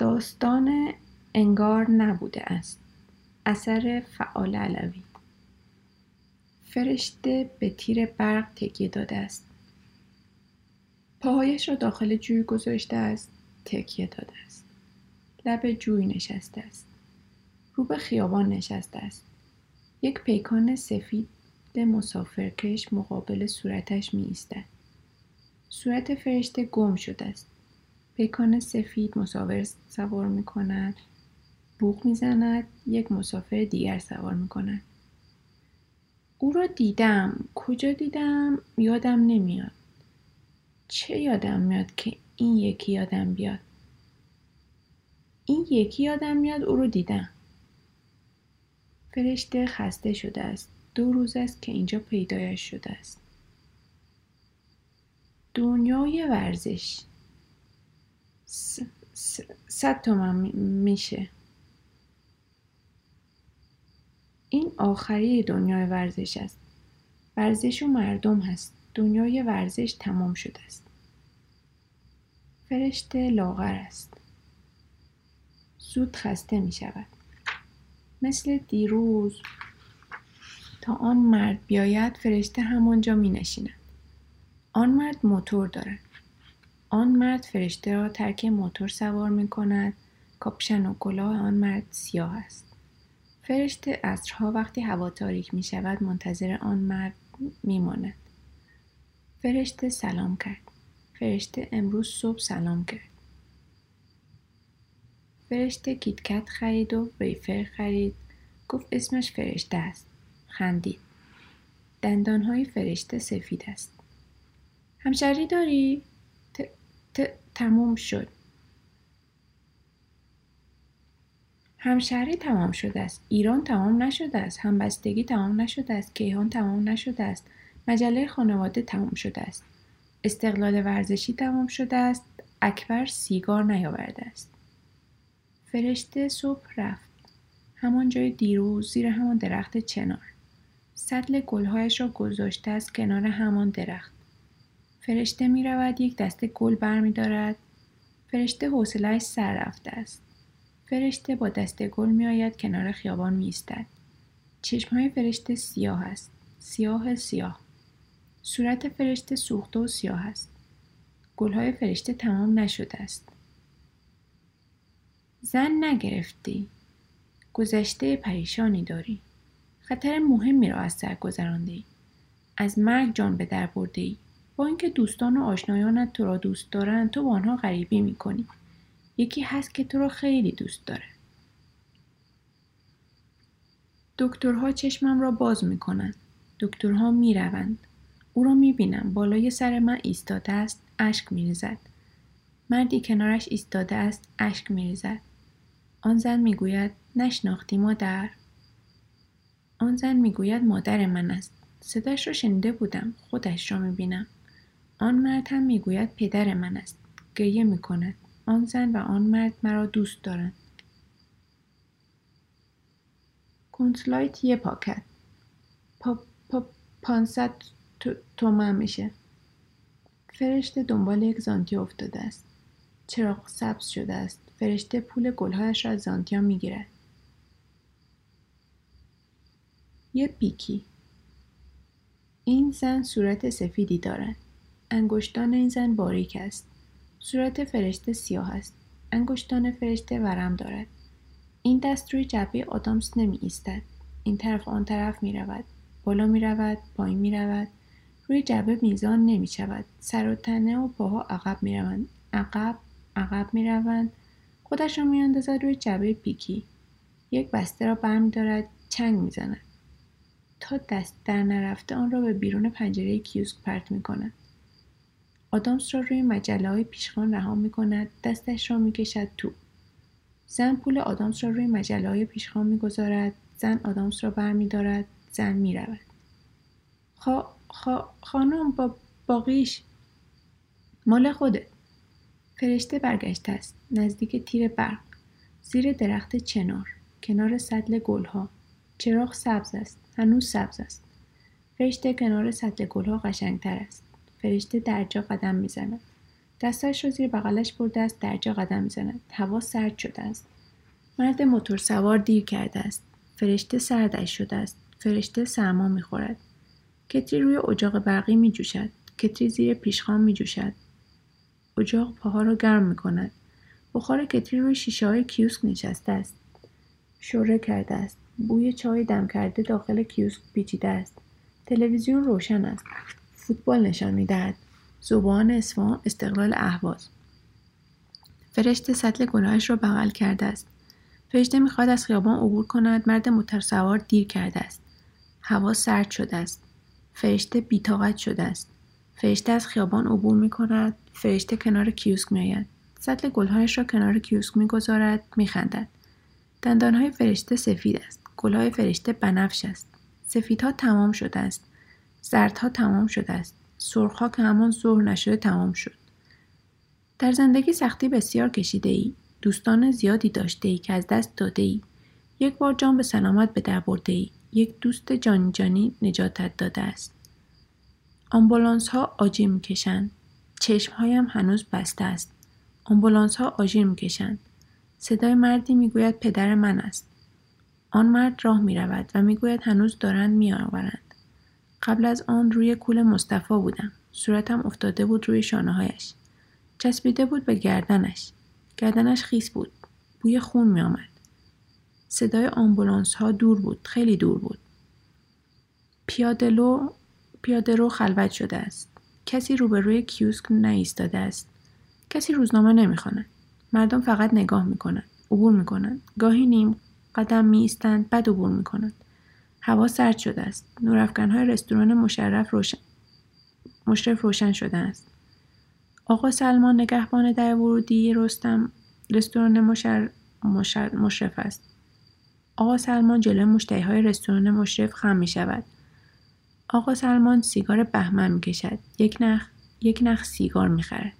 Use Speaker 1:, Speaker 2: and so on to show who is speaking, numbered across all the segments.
Speaker 1: داستان انگار نبوده است. اثر فعال علوی. فرشته به تیر برق تکیه داده است. پاهایش را داخل جوی گذاشته است تکیه داده است. لب جوی نشسته است. رو به خیابان نشسته است. یک پیکان سفید مسافرکش مقابل صورتش می ایستد صورت فرشته گم شده است. پیکان سفید مسافر سوار می کند بوغ می زند یک مسافر دیگر سوار می کند او را دیدم. کجا دیدم؟ یادم نمیاد. چه یادم میاد که این یکی یادم بیاد؟ این یکی یادم میاد او رو دیدم. فرشته خسته شده است. دو روز است که اینجا پیدایش شده است. دنیای ورزش. صد تومن میشه. این آخری دنیای ورزش است. ورزش و مردم هست. دنیای ورزش تمام شده است. فرشته لاغر است. زود خسته می شود. مثل دیروز تا آن مرد بیاید فرشته همانجا می نشیند. آن مرد موتور دارد. آن مرد فرشته را ترک موتور سوار می کند کاپشن و کلاه آن مرد سیاه است فرشته اصرها وقتی هوا تاریک می شود منتظر آن مرد می ماند. فرشته سلام کرد. فرشته امروز صبح سلام کرد. فرشته کیتکت خرید و ویفر خرید. گفت اسمش فرشته است. خندید. دندانهای فرشته سفید است. همشری داری؟ ت... تموم شد. همشهری تمام شده است. ایران تمام نشده است. همبستگی تمام نشده است. کیهان تمام نشده است. مجله خانواده تمام شده است. استقلال ورزشی تمام شده است. اکبر سیگار نیاورده است. فرشته صبح رفت. همان جای دیروز زیر همان درخت چنار. سطل گلهایش را گذاشته است کنار همان درخت. فرشته می رود یک دسته گل برمیدارد فرشته حوصلهاش سر رفته است فرشته با دسته گل می آید کنار خیابان می ایستد. چشمهای فرشته سیاه است. سیاه سیاه. صورت فرشته سوخته و سیاه است. گلهای فرشته تمام نشده است. زن نگرفتی. گذشته پریشانی داری. خطر مهمی را از سر گذرانده ای. از مرگ جان به در برده ای. اینکه دوستان و آشنایانت تو را دوست دارند تو با آنها غریبی می کنی. یکی هست که تو رو خیلی دوست داره. دکترها چشمم را باز می‌کنند. دکترها می‌روند. او را می‌بینم بالای سر من ایستاده است اشک میریزد. مردی کنارش ایستاده است اشک میریزد. آن زن می‌گوید نشناختی مادر آن زن می‌گوید مادر من است صداش را شنیده بودم خودش را می‌بینم آن مرد هم می‌گوید پدر من است گریه می‌کند آن زن و آن مرد مرا دوست دارند. کنسلایت یه پاکت. پا پا پانصد تومن میشه. فرشته دنبال یک زانتیا افتاده است. چراغ سبز شده است. فرشته پول گلهایش را از زانتیا می‌گیرد. یه بیکی. این زن صورت سفیدی دارد. انگشتان این زن باریک است. صورت فرشته سیاه است. انگشتان فرشته ورم دارد. این دست روی جبه آدامس نمی ایستد. این طرف آن طرف می رود. بالا می رود. پایین می رود. روی جبه میزان نمی شود. سر و تنه و پاها عقب می روند. عقب عقب می روند. خودش می اندازد روی جبه پیکی. یک بسته را برمی دارد. چنگ می زند. تا دست در نرفته آن را به بیرون پنجره کیوسک پرت می کند. آدامس را روی مجله های پیشخان رها می کند دستش را می کشد تو. زن پول آدامس را روی مجله های پیشخان می گذارد. زن آدامس را بر می دارد. زن می رود. خا... خا... خانم با باقیش مال خودت فرشته برگشته است نزدیک تیر برق زیر درخت چنار کنار سطل گلها چراغ سبز است هنوز سبز است فرشته کنار سطل گلها قشنگتر است فرشته در جا قدم می‌زند دستش را زیر بغلش برده است درجا قدم می‌زند هوا سرد شده است مرد موتور سوار دیر کرده است فرشته سردش شده است فرشته سرما می‌خورد کتری روی اجاق برقی می جوشد. کتری زیر پیشخان می جوشد. اجاق پاها را گرم می کند. بخار کتری روی شیشه های کیوسک نشسته است. شوره کرده است. بوی چای دم کرده داخل کیوسک پیچیده است. تلویزیون روشن است. فوتبال نشان می دهد. زبان اصفهان استقلال اهواز. فرشته سطل گناهش را بغل کرده است. فرشته می‌خواهد از خیابان عبور کند مرد موتور دیر کرده است. هوا سرد شده است. فرشته بیتاقت شده است. فرشته از خیابان عبور می کند. فرشته کنار کیوسک می آید. سطل گلهایش را کنار کیوسک می گذارد. می خندد. دندانهای فرشته سفید است. گلهای فرشته بنفش است. سفیدها تمام شده است. زردها تمام شده است. سرخها که همان ظهر نشده تمام شد. در زندگی سختی بسیار کشیده ای. دوستان زیادی داشته ای که از دست داده ای. یک بار جان به سلامت به در برده ای. یک دوست جانی جانی نجاتت داده است. آمبولانس ها آجی می‌کشند. چشم هایم هنوز بسته است. آمبولانس ها آژیر می‌کشند. صدای مردی می‌گوید پدر من است. آن مرد راه می رود و می‌گوید هنوز دارند می آورند. قبل از آن روی کول مصطفی بودم. صورتم افتاده بود روی شانه هایش. چسبیده بود به گردنش. گردنش خیس بود. بوی خون می آمد. صدای آمبولانس ها دور بود. خیلی دور بود. پیاده رو خلوت شده است. کسی روبروی کیوسک نایستاده است. کسی روزنامه نمی‌خواند. مردم فقط نگاه می‌کنند. عبور می‌کنند. گاهی نیم قدم میایستند بعد عبور می‌کنند. هوا سرد شده است. نورافکنهای رستوران مشرف روشن مشرف روشن شده است. آقا سلمان نگهبان در ورودی رستم رستوران مشر... مشر... مشرف است. آقا سلمان جلوی مشتری های رستوران مشرف خم می شود. آقا سلمان سیگار بهمن می کشد. یک نخ, یک نخ سیگار می خرد.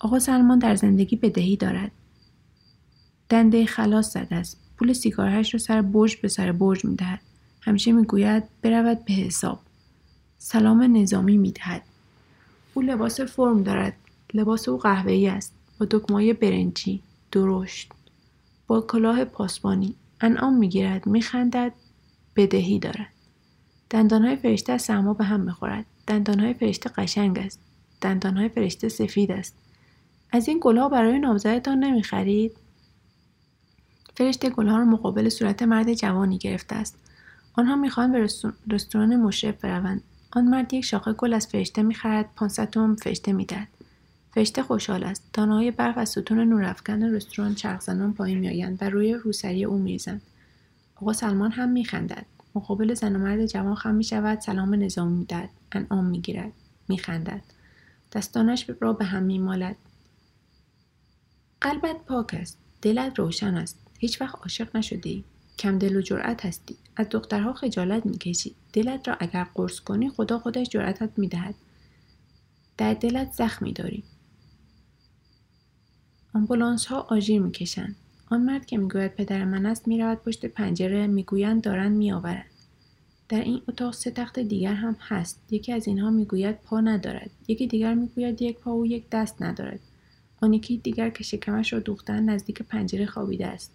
Speaker 1: آقا سلمان در زندگی بدهی دارد. دنده خلاص زده است. پول سیگارهش را سر برج به سر برج می دهد. همیشه می گوید برود به حساب. سلام نظامی می دهد. او لباس فرم دارد. لباس او قهوه‌ای است. با دکمای برنجی. درشت. با کلاه پاسبانی. انعام می‌گیرد میخندد بدهی دارد دندانهای فرشته از سرما به هم می‌خورد دندانهای فرشته قشنگ است دندانهای فرشته سفید است از این گلها برای نامزدتان نمی‌خرید فرشته گلها را مقابل صورت مرد جوانی گرفته است. آنها می‌خواهند به رستوران مشرف بروند. آن مرد یک شاخه گل از فرشته می‌خرد پانصد توم فرشته می‌دهد. فرشته خوشحال است. دانههای برف از ستون نورافکن رستوران چرخزنان پایین میآیند و روی روسری او میریزند. آقا سلمان هم میخندد. مقابل زن و مرد جوان خم می شود سلام نظام می‌دهد. انعام می‌گیرد. میخندد. دستانش را به هم میمالد. قلبت پاک است. دلت روشن است. هیچ وقت عاشق نشده ای کم دل و جرأت هستی. از دخترها خجالت می‌کشی. دلت را اگر قرص کنی خدا خودش جرأتت می‌دهد. در دلت زخمی داری آمبولانس ها آژیر می‌کشند. آن مرد که می‌گوید پدر من است می‌رود پشت پنجره می‌گویند دارند میآورند. در این اتاق سه تخت دیگر هم هست. یکی از اینها می‌گوید پا ندارد. یکی دیگر می‌گوید یک پا و یک دست ندارد. آن یکی دیگر که شکمش را دوختن نزدیک پنجره خوابیده است.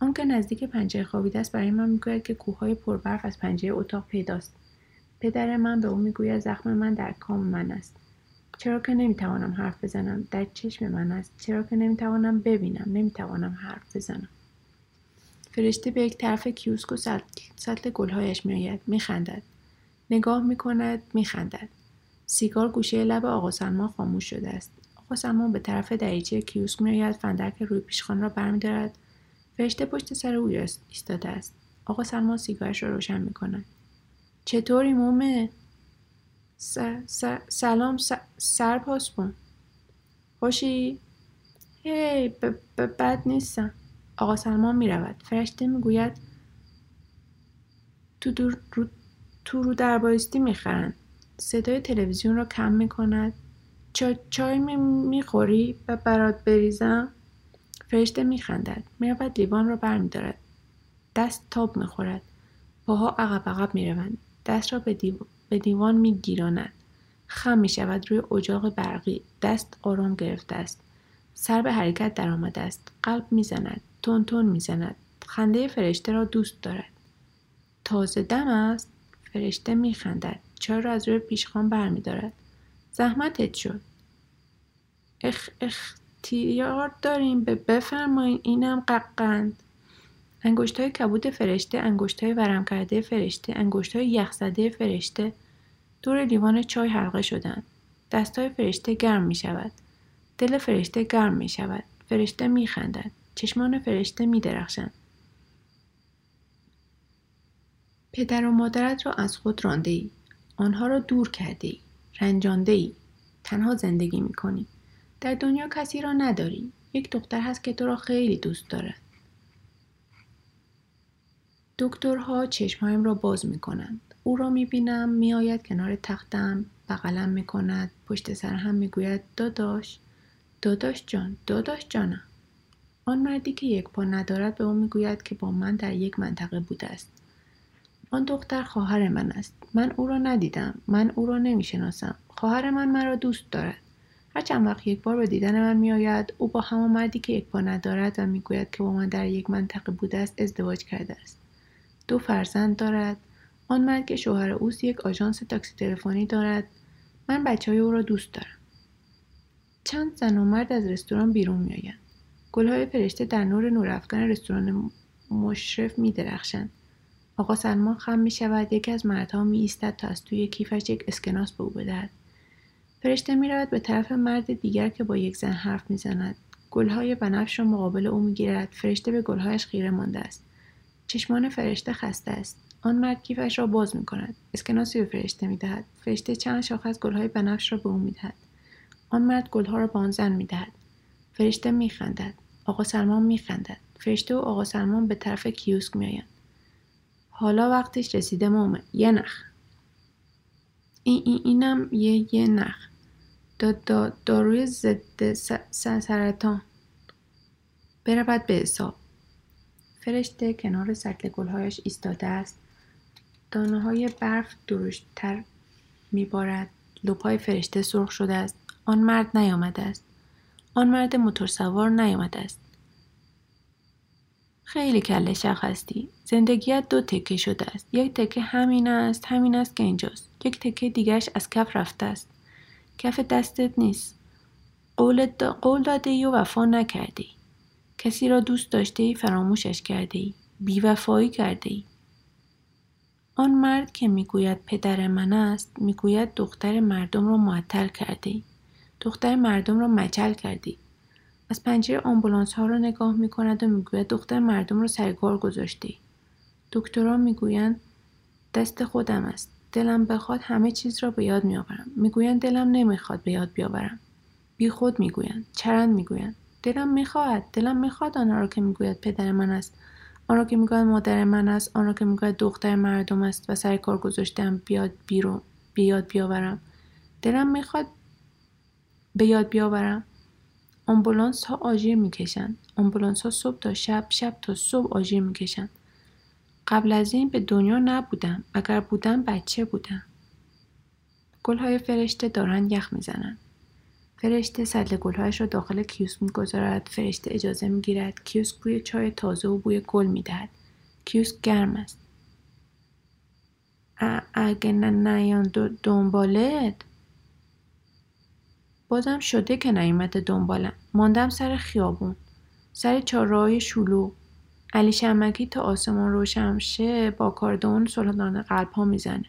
Speaker 1: آنکه نزدیک پنجره خوابیده است برای من می‌گوید که کوههای پربرف از پنجره اتاق پیداست. پدر من به او می‌گوید زخم من در کام من است. چرا که نمی‌توانم حرف بزنم؟ در چشم من است. چرا که نمی‌توانم ببینم؟ نمی‌توانم حرف بزنم. فرشته به یک طرف کیوسک و سطل گلهایش میآید. میخندد. نگاه می‌کند میخندد. سیگار گوشه لب آقا سلمان خاموش شده است. آقا سلمان به طرف دریچه کیوسک میآید. فندک روی پیشخان را برمیدارد. فرشته پشت سر او ایستاده است. آقا سلمان سیگارش را روشن می‌کند چطوری مومه؟ سلام سر پاس کن. خوشی؟ هی بد نیستم. آقا سلمان می رود فرشته می گوید تو, دور رو تو رو در بایستی می خرند صدای تلویزیون را کم می کند چای, می خوری و برات بریزم؟ فرشته می خندد می رود لیوان را بر می دارد. دست تاب می خورد پاها عقب عقب می روند دست را به, دیو... دیوان می گیراند خم می شود روی اجاق برقی. دست آرام گرفته است. سر به حرکت درآمده است. قلب می‌زند. تون تون می‌زند. خنده فرشته را دوست دارد. تازه دم است. فرشته میخندد. چای را از روی پیشخان برمیدارد. زحمتت شد. اخ اختیار داریم به بفرمایین اینم ققند انگشت های کبود فرشته انگشت های ورم کرده فرشته انگشت های یخزده فرشته دور لیوان چای حلقه شدند دست های فرشته گرم می شود دل فرشته گرم می شود فرشته می خندد چشمان فرشته می درخشند پدر و مادرت را از خود رانده ای. آنها را دور کرده ای. رنجانده ای. تنها زندگی می کنی. در دنیا کسی را نداری. یک دختر هست که تو را خیلی دوست دارد. دکترها چشمهایم را باز می کنند. او را می بینم می آید کنار تختم بغلم می کند پشت سر هم می گوید داداش داداش جان داداش جانم آن مردی که یک پا ندارد به او می‌گوید که با من در یک منطقه بوده است آن دختر خواهر من است من او را ندیدم من او را نمی‌شناسم خواهر من مرا دوست دارد هر چند وقت یک بار به دیدن من میآید. او با همان مردی که یک پا ندارد و می‌گوید که با من در یک منطقه بوده است ازدواج کرده است. دو فرزند دارد. آن مرد که شوهر اوست یک آژانس تاکسی تلفنی دارد. من بچه های او را دوست دارم. چند زن و مرد از رستوران بیرون میآیند. گلهای فرشته در نور نورافکن رستوران مشرف می درخشند. آقا سلمان خم می شود یکی از مردها می ایستد تا از توی کیفش یک اسکناس به او بدهد. فرشته می رود به طرف مرد دیگر که با یک زن حرف می زند. گلهای بنفش را مقابل او می گیرد. فرشته به گلهایش خیره مانده است. چشمان فرشته خسته است. آن مرد کیفش را باز می کند. اسکناسی به فرشته می دهد. فرشته چند شاخه از گلهای بنفش را به او می دهد. آن مرد گلها را به آن زن می دهد. فرشته می خندد. آقا سلمان می خندد. فرشته و آقا سلمان به طرف کیوسک می آیند. حالا وقتش رسیده مومه یه نخ این این اینم یه یه نخ داروی ضد سرطان. برود به حساب. فرشته کنار سطل گلهایش ایستاده است. دانه های برف درشتتر میبارد. لپای فرشته سرخ شده است. آن مرد نیامده است. آن مرد موتورسوار نیامده است. خیلی کله شق هستی. زندگیت دو تکه شده است. یک تکه همین است همین است که اینجاست. یک تکه دیگرش از کف رفته است. کف دستت نیست قول, دا قول داده ای و وفا نکرده ای. کسی را دوست داشته ای فراموشش کرده ای. بیوفایی کرده ای. آن مرد که می‌گوید پدر من است می‌گوید دختر مردم را معطل کرده ای. دختر مردم را مچل کرده ای. از پنجره آمبولانس ها را نگاه می کند و می‌گوید دختر مردم را سر کار گذاشته دکترها می‌گویند دست خودم است دلم بخواد همه چیز را به یاد میآورم. می‌گویند دلم نمی‌خواد به یاد بیاورم. بی خود می‌گویند. چرند می‌گویند. دلم می‌خواهد. دلم می‌خواد آن را که می‌گوید پدر من است. آن را که می‌گوید مادر من است. آن را که می‌گوید دختر مردم است و سر کار گذاشتم بیاد بیرون بیاد بیاورم. دلم می‌خواد به یاد بیاورم. آمبولانس ها آژیر می‌کشند. آمبولانس ها صبح تا شب شب تا صبح آژیر می‌کشند. قبل از این به دنیا نبودم اگر بودم بچه بودم. گلهای فرشته دارند یخ می‌زنند فرشته سطل گلهایش را داخل کیوسک می‌گذارد فرشته اجازه می‌گیرد. کیوسک بوی چای تازه و بوی گل می‌دهد. کیوسک گرم است. اگه نیان دنبالت. بازم شده که نیومده دنبالم. ماندم سر خیابون. سر چهارراه شلوغ. علی شمکی تا آسمان روشن شه با کاردون سلطان قلب ها می‌زنه.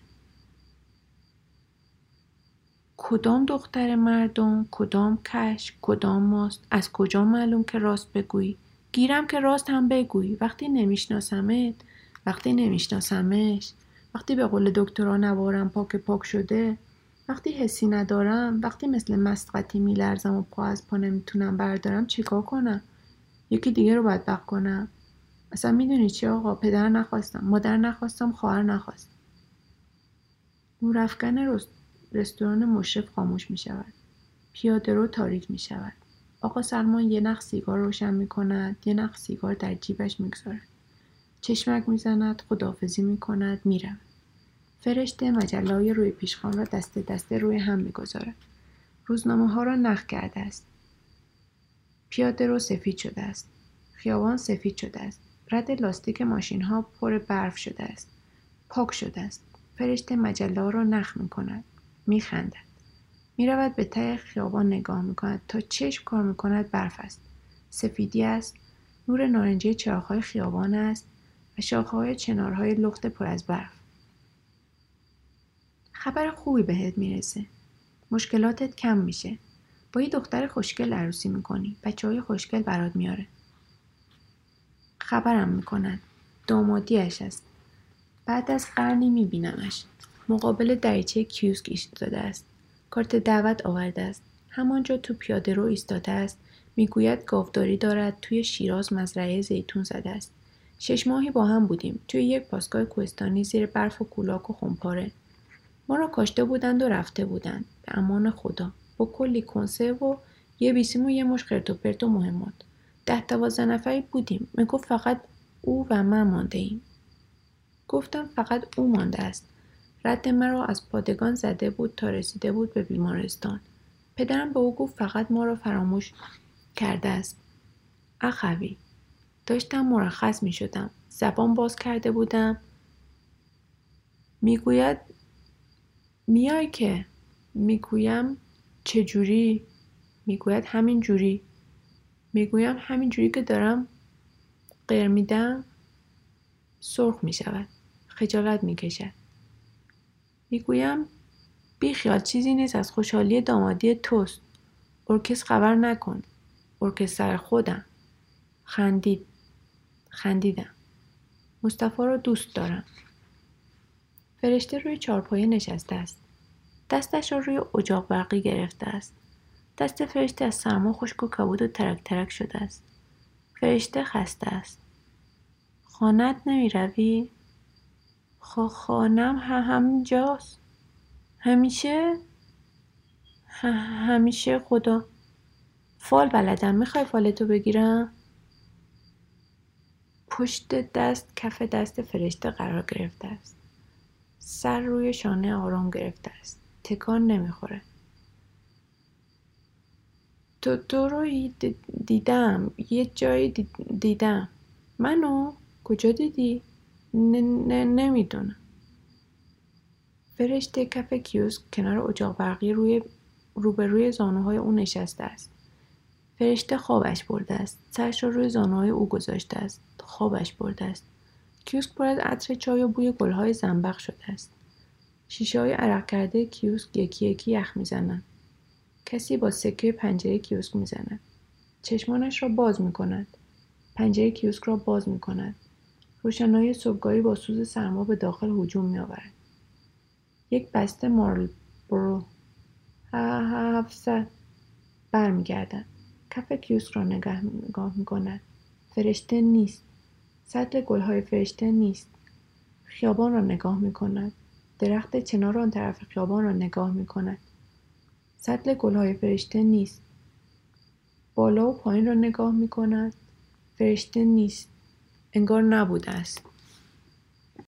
Speaker 1: کدام دختر مردم کدام کش کدام ماست از کجا معلوم که راست بگویی؟ گیرم که راست هم بگویی. وقتی نمیشناسمت وقتی نمیشناسمش وقتی به قول دکترها نوارم پاک پاک شده وقتی حسی ندارم وقتی مثل مسقطی میلرزم و پا از پا نمی‌تونم بردارم چیکار کنم؟ یکی دیگه رو بدبخت کنم. اصلا می‌دونی چی آقا؟ پدر نخواستم مادر نخواستم خواهر نخواست. نورافکن رستوران مشرف خاموش می شود پیاده رو تاریک می شود آقا سلمان یه نخ سیگار روشن می کند یه نخ سیگار در جیبش می‌گذارد. چشمک می‌زند خدافزی می کند می فرشته مجله روی پیشخان را دسته دسته روی هم می‌گذارد. روزنامه ها را نخ کرده است. پیاده رو سفید شده است. خیابان سفید شده است. رد لاستیک ماشین ها پر برف شده است. پاک شده است. فرشته مجله را نخ می کند می خندد می رود به ته خیابان نگاه می کند تا چشم کار می کند برف است. سفیدی است. نور نارنجی چراغهای خیابان است و شاخههای چنارهای لخت پر از برف. خبر خوبی بهت می‌رسه. مشکلاتت کم میشه. با یه دختر خوشگل عروسی می‌کنی. بچه های خوشگل برات میاره. خبرم می‌کنن. دامادیش است بعد از قرنی میبینمش. مقابل دریچه کیوسک ایستاده است. کارت دعوت آورده است. همانجا تو پیاده رو ایستاده است. می‌گوید گاوداری دارد. توی شیراز مزرعه زیتون زده است. شش ماهی با هم بودیم. توی یک پاسگاه کوهستانی زیر برف و کولاک و خمپاره. ما را کاشته بودند و رفته بودند. به امان خدا. با کلی کنسه و یه بیسیم و یه مش و و مهمات. ده دوازده نفری بودیم. می‌گفت فقط او و من مانده ایم گفتم فقط او مانده است. رد مرا از پادگان زده بود تا رسیده بود به بیمارستان. پدرم به او گفت فقط ما را فراموش کرده است. اخوی داشتم مرخص می شدم زبان باز کرده بودم. می‌گوید میای که؟ می‌گویم چجوری؟ می‌گوید همین جوری. می‌گویم همین جوری که دارم غیر میدم سرخ می شود خجالت می کشد می‌گویم بیخیال چیزی نیست از خوشحالی دامادی توست. ارکس خبر نکن. ارکس سر خودم. خندید. خندیدم. مصطفی را دوست دارم. فرشته روی چارپایه نشسته است. دستش را روی اجاق برقی گرفته است. دست فرشته از سرما خشک و کبود و ترک ترک شده است. فرشته خسته است. خانت نمی روی؟ خانم همینجاست. همیشه؟ همیشه خدا. فال بلدم. می‌خوای فالتو بگیرم؟ پشت دست کف دست فرشته قرار گرفته است. سر روی شانه آرام گرفته است. تکان نمی‌خوره. تو تو رو دیدم. یه جایی دیدم. منو؟ کجا دیدی؟ نمی‌دونم. فرشته کف کیوسک کنار اجاق برقی روی روبروی زانوهای او نشسته است. فرشته خوابش برده است. سرش را روی زانوهای او گذاشته است. خوابش برده است. کیوسک پر از عطر چای و بوی گلهای زنبق شده است. شیشه های عرق کرده کیوسک یکی یکی یخ می‌زنند. کسی با سکه پنجره کیوسک می‌زند. چشمانش را باز می‌کند. پنجره کیوسک را باز می‌کند. روشنایی صبحگاهی با سوز سرما به داخل هجوم میآورد. یک بسته مارل برو هفتصد. برمیگردد. کف کیوسک را نگاه, می‌کند. فرشته نیست. سطل گلهای فرشته نیست. خیابان را نگاه می‌کند. درخت چنار آن طرف خیابان را نگاه می‌کند. سطل گلهای فرشته نیست. بالا و پایین را نگاه می‌کند. فرشته نیست. انگار نبوده است.